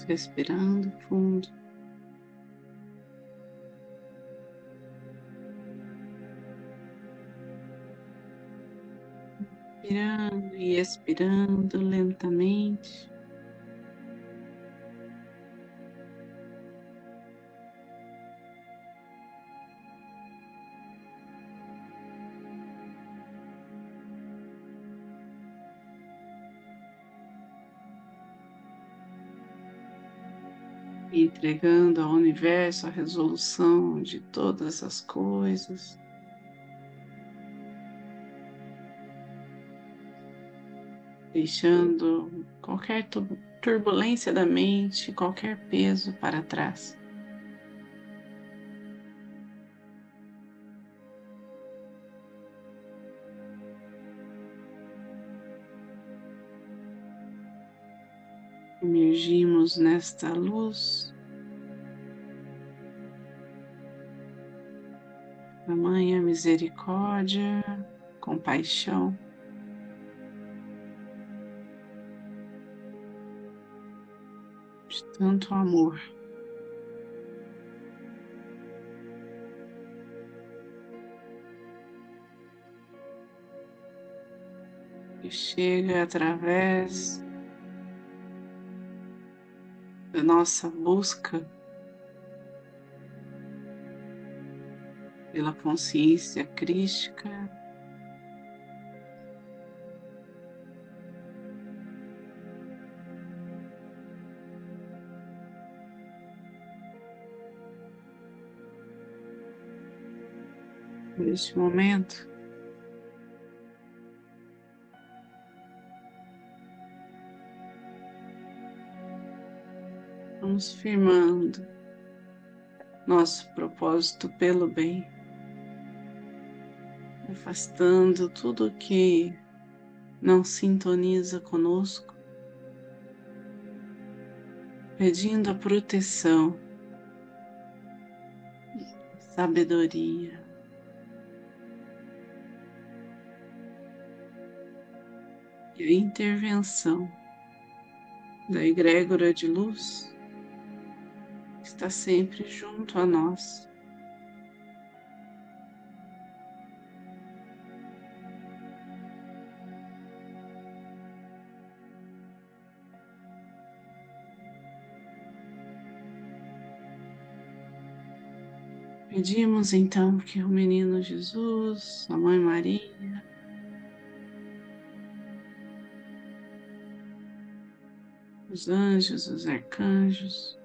Respirando fundo. Inspirando e expirando lentamente. Entregando ao universo a resolução de todas as coisas. Deixando qualquer turbulência da mente, qualquer peso para trás. Emergimos nesta luz. Tamanha misericórdia, compaixão. De tanto amor. Que chega através da nossa busca pela consciência crística. Neste momento, vamos firmando nosso propósito pelo bem, afastando tudo que não sintoniza conosco, pedindo a proteção, sabedoria. E a intervenção da egrégora de luz está sempre junto a nós. Pedimos então que o menino Jesus, a mãe Maria, os anjos, os arcanjos,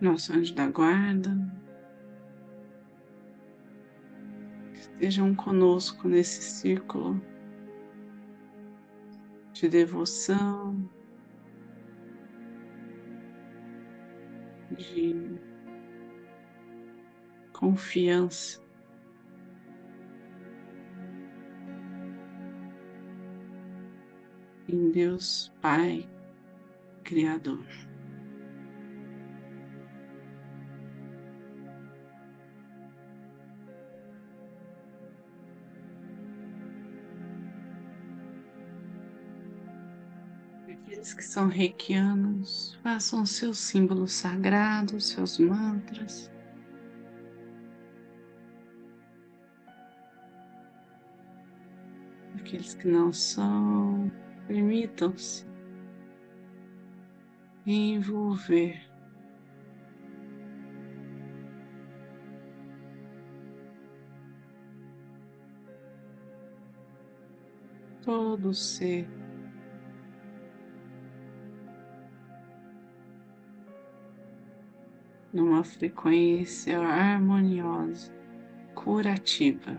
nosso anjo da guarda, estejam conosco nesse círculo de devoção, de confiança. Em Deus Pai Criador. Aqueles que são reikianos, façam seus símbolos sagrados, seus mantras. Aqueles que não são, permitam-se envolver todo ser numa frequência harmoniosa, curativa.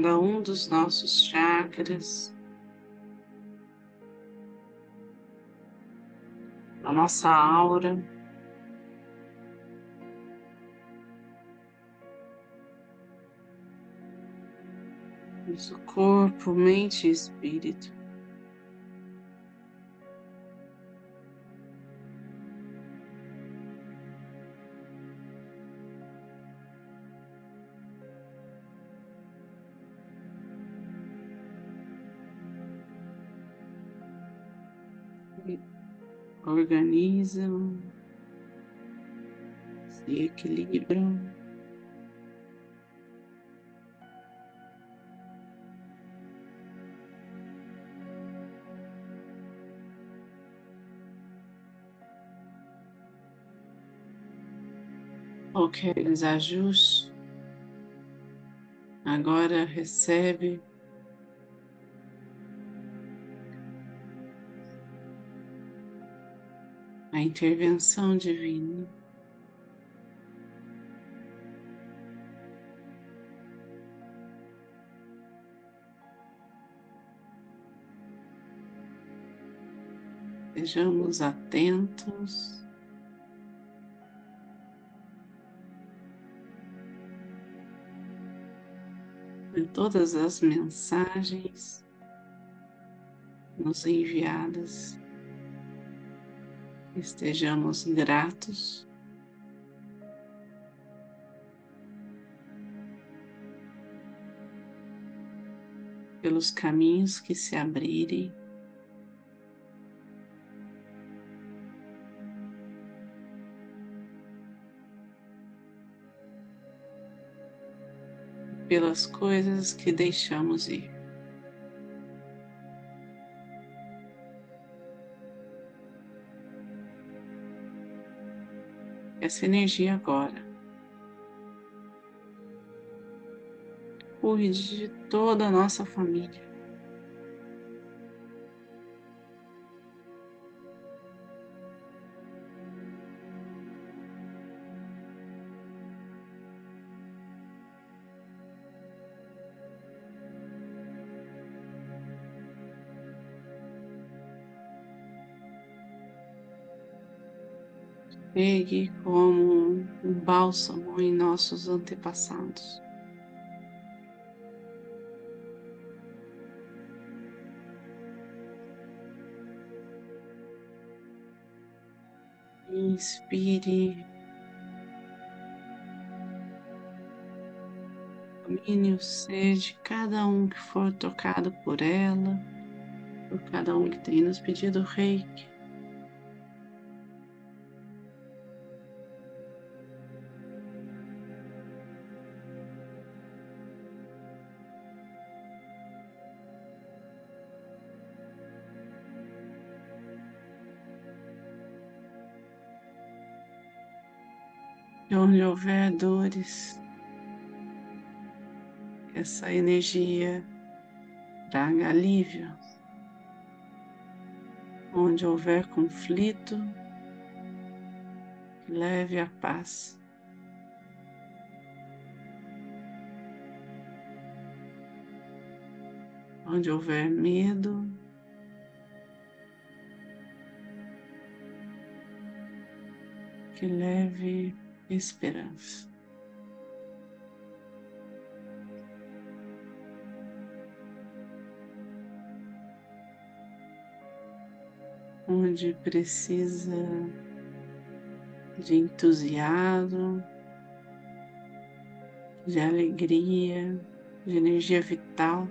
Cada um dos nossos chakras, a nossa aura. Nosso corpo, mente e espírito. Organizam, se equilibram. Qualquer desajuste agora recebe a intervenção divina. Sejamos atentos. Em todas as mensagens nos enviadas estejamos gratos. Pelos caminhos que se abrirem, pelas coisas que deixamos ir. Essa energia agora. Cuide de toda a nossa família. Pegue como um bálsamo em nossos antepassados. Inspire. Domine o ser de cada um que for tocado por ela, por cada um que tem nos pedido reiki. Onde houver dores, essa energia traga alívio. Onde houver conflito, leve a paz. Onde houver medo, que leve esperança. Onde precisa de entusiasmo, de alegria, de energia vital,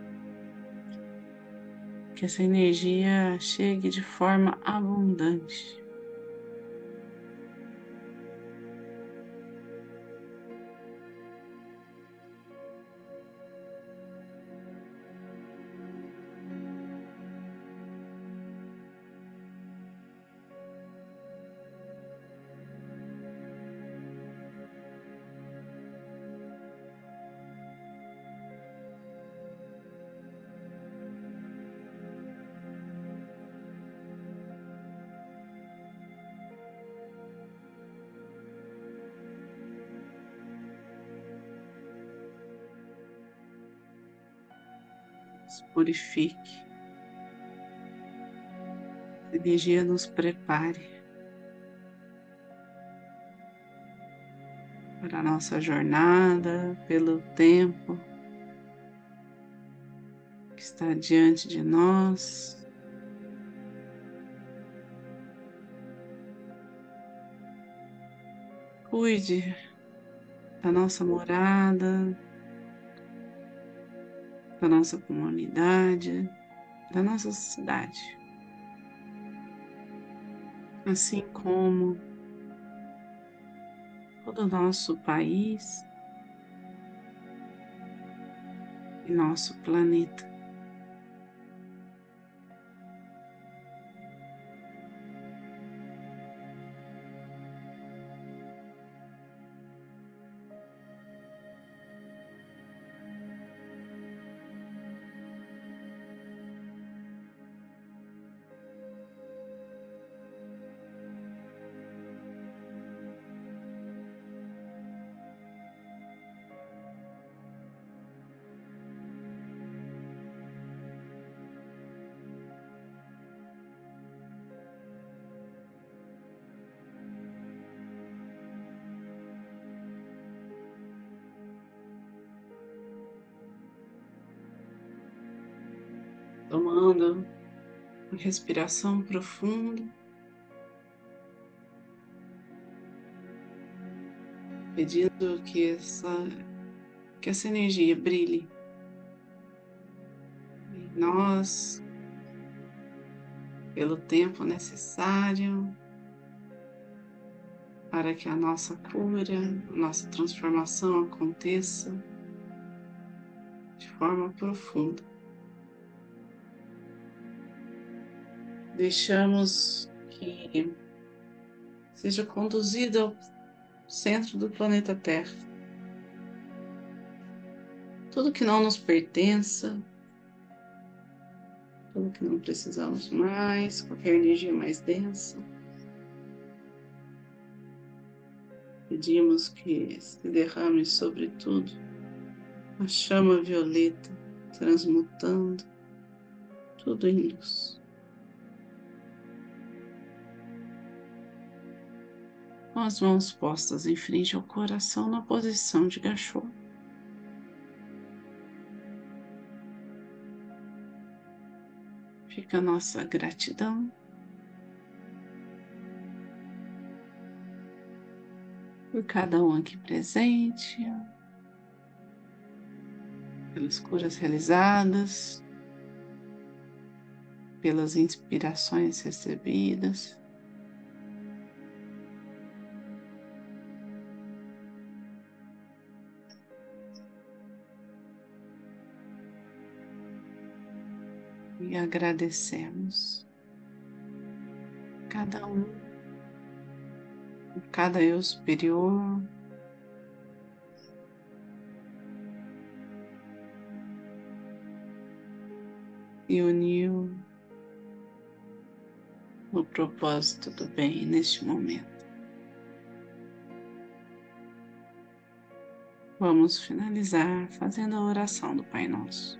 que essa energia chegue de forma abundante. Purifique. A energia nos prepare para a nossa jornada pelo tempo que está diante de nós. Cuide da nossa morada, da nossa comunidade, da nossa cidade. Assim como todo o nosso país e nosso planeta. Tomando uma respiração profunda. Pedindo que essa, que essa energia brilhe em nós pelo tempo necessário para que a nossa cura, a nossa transformação aconteça de forma profunda. Deixamos que seja conduzida ao centro do planeta Terra. Tudo que não nos pertença, tudo que não precisamos mais, qualquer energia mais densa. Pedimos que se derrame sobre tudo a chama violeta, transmutando tudo em luz. Com as mãos postas em frente ao coração na posição de gachô. Fica a nossa gratidão. Por cada um aqui presente, pelas curas realizadas, pelas inspirações recebidas. Agradecemos cada um, cada eu superior. E uniu no propósito do bem neste momento. Vamos finalizar fazendo a oração do Pai Nosso.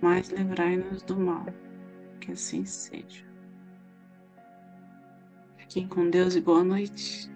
mas livrai-nos do mal, que assim seja. Fiquem com Deus e boa noite.